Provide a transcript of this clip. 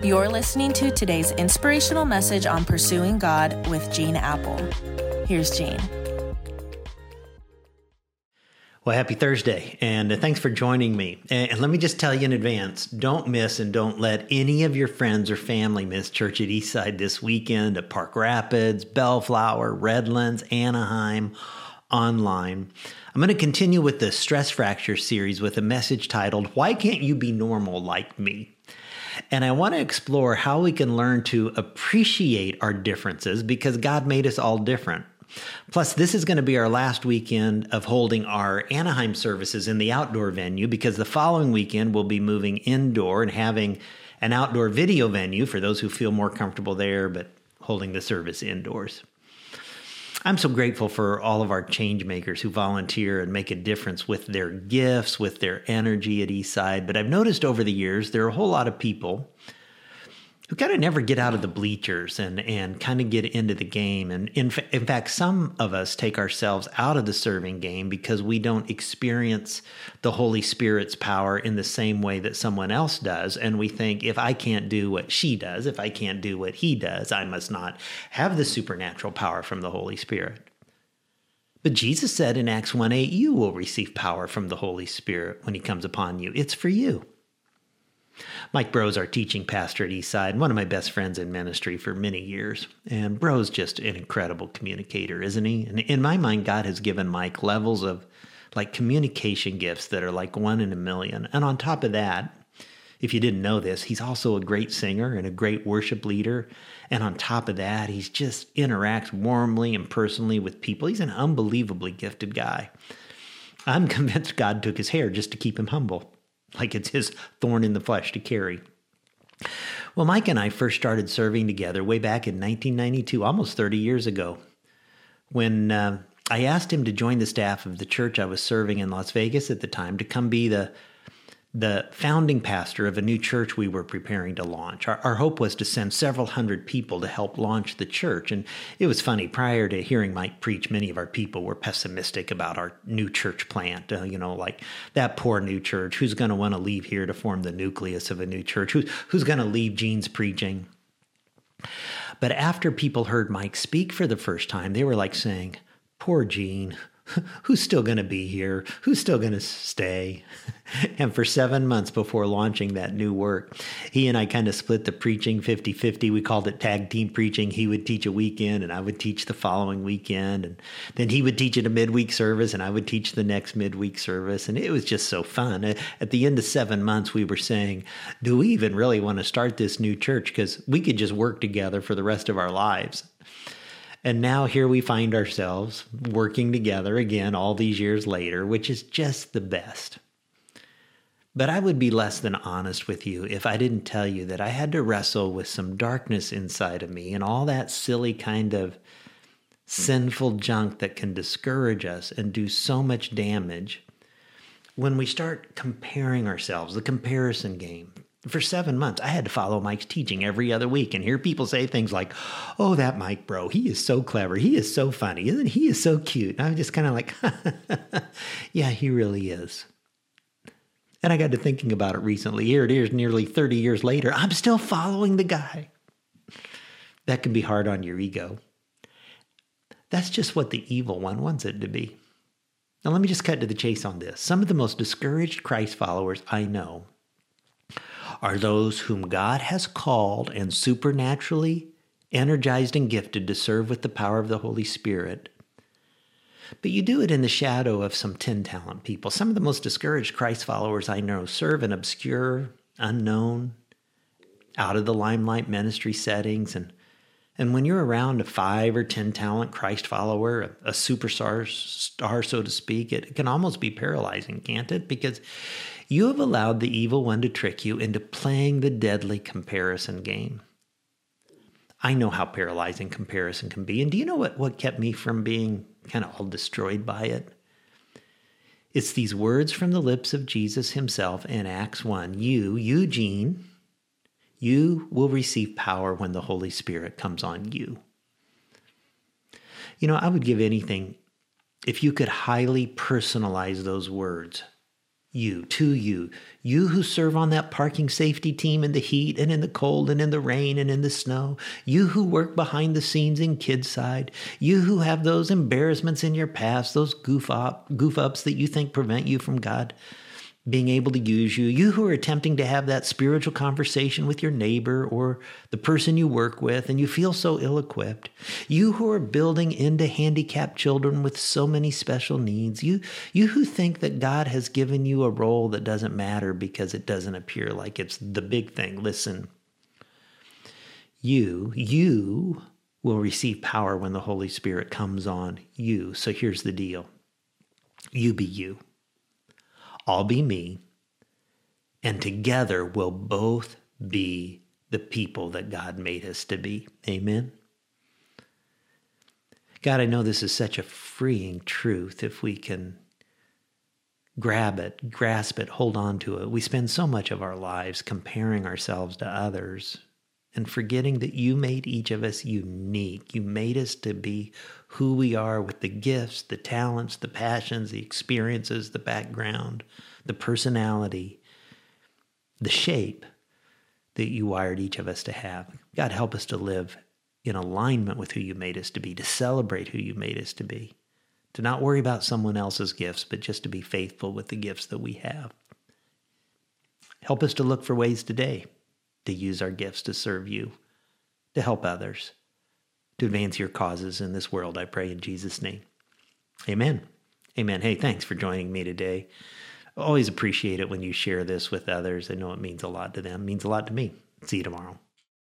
You're listening to today's inspirational message on pursuing God with Gene Appel. Here's Gene. Well, happy Thursday, and uh, thanks for joining me. And let me just tell you in advance don't miss and don't let any of your friends or family miss Church at Eastside this weekend at Park Rapids, Bellflower, Redlands, Anaheim, online. I'm going to continue with the stress fracture series with a message titled, Why Can't You Be Normal Like Me? And I want to explore how we can learn to appreciate our differences because God made us all different. Plus, this is going to be our last weekend of holding our Anaheim services in the outdoor venue because the following weekend we'll be moving indoor and having an outdoor video venue for those who feel more comfortable there, but holding the service indoors. I'm so grateful for all of our change makers who volunteer and make a difference with their gifts, with their energy at Eastside. But I've noticed over the years there are a whole lot of people who kind of never get out of the bleachers and and kind of get into the game. And in, fa- in fact, some of us take ourselves out of the serving game because we don't experience the Holy Spirit's power in the same way that someone else does. And we think, if I can't do what she does, if I can't do what he does, I must not have the supernatural power from the Holy Spirit. But Jesus said in Acts 1 8, you will receive power from the Holy Spirit when he comes upon you. It's for you. Mike Breaux's our teaching pastor at Eastside, and one of my best friends in ministry for many years. And Breaux's just an incredible communicator, isn't he? And in my mind, God has given Mike levels of like communication gifts that are like one in a million. And on top of that, if you didn't know this, he's also a great singer and a great worship leader. And on top of that, he's just interacts warmly and personally with people. He's an unbelievably gifted guy. I'm convinced God took his hair just to keep him humble like it's his thorn in the flesh to carry. Well, Mike and I first started serving together way back in 1992, almost 30 years ago, when uh, I asked him to join the staff of the church I was serving in Las Vegas at the time to come be the the founding pastor of a new church we were preparing to launch. Our, our, hope was to send several hundred people to help launch the church. And it was funny, prior to hearing Mike preach, many of our people were pessimistic about our new church plant. Uh, you know, like that poor new church. Who's going to want to leave here to form the nucleus of a new church? Who's, who's going to leave Gene's preaching? But after people heard Mike speak for the first time, they were like saying, Poor Gene who's still going to be here? Who's still going to stay? and for seven months before launching that new work, he and I kind of split the preaching 50 50. We called it tag team preaching. He would teach a weekend and I would teach the following weekend. And then he would teach at a midweek service and I would teach the next midweek service. And it was just so fun. At the end of seven months, we were saying, Do we even really want to start this new church? Because we could just work together for the rest of our lives. And now here we find ourselves working together again all these years later, which is just the best. But I would be less than honest with you if I didn't tell you that I had to wrestle with some darkness inside of me and all that silly kind of sinful junk that can discourage us and do so much damage when we start comparing ourselves, the comparison game for seven months, I had to follow Mike's teaching every other week and hear people say things like, Oh, that Mike Breaux, he is so clever. He is so funny. Isn't he is so cute. And I'm just kind of like, Yeah, he really is. And I got to thinking about it recently. Here it is, nearly 30 years later. I'm still following the guy. That can be hard on your ego. That's just what the evil one wants it to be. Now, let me just cut to the chase on this. Some of the most discouraged Christ followers I know are those whom God has called and supernaturally energized and gifted to serve with the power of the Holy Spirit. But you do it in the shadow of some 10 talent people. Some of the most discouraged Christ followers I know serve in obscure, unknown, out of the limelight ministry settings. And, and when you're around a five or 10 talent Christ follower, a, a superstar, star, so to speak, it, it can almost be paralyzing, can't it? Because you have allowed the evil one to trick you into playing the deadly comparison game. I know how paralyzing comparison can be. And do you know what, what kept me from being kind of all destroyed by it? It's these words from the lips of Jesus himself in Acts 1 You, Eugene, you will receive power when the Holy Spirit comes on you. You know, I would give anything if you could highly personalize those words you, to you, you who serve on that parking safety team in the heat and in the cold and in the rain and in the snow, you who work behind the scenes in kids side, you who have those embarrassments in your past, those goof up goof ups that you think prevent you from God being able to use you, you who are attempting to have that spiritual conversation with your neighbor or the person you work with and you feel so ill equipped, you who are building into handicapped children with so many special needs, you, you who think that God has given you a role that doesn't matter because it doesn't appear like it's the big thing. Listen, you, you will receive power when the Holy Spirit comes on you. So here's the deal you be you. I'll be me, and together we'll both be the people that God made us to be. Amen. God, I know this is such a freeing truth if we can grab it, grasp it, hold on to it. We spend so much of our lives comparing ourselves to others and forgetting that you made each of us unique. You made us to be who we are with the gifts, the talents, the passions, the experiences, the background, the personality, the shape that you wired each of us to have. God, help us to live in alignment with who you made us to be, to celebrate who you made us to be, to not worry about someone else's gifts, but just to be faithful with the gifts that we have. Help us to look for ways today to use our gifts to serve you, to help others, to advance your causes in this world. I pray in Jesus' name. Amen. Amen. Hey, thanks for joining me today. Always appreciate it when you share this with others. I know it means a lot to them, it means a lot to me. See you tomorrow.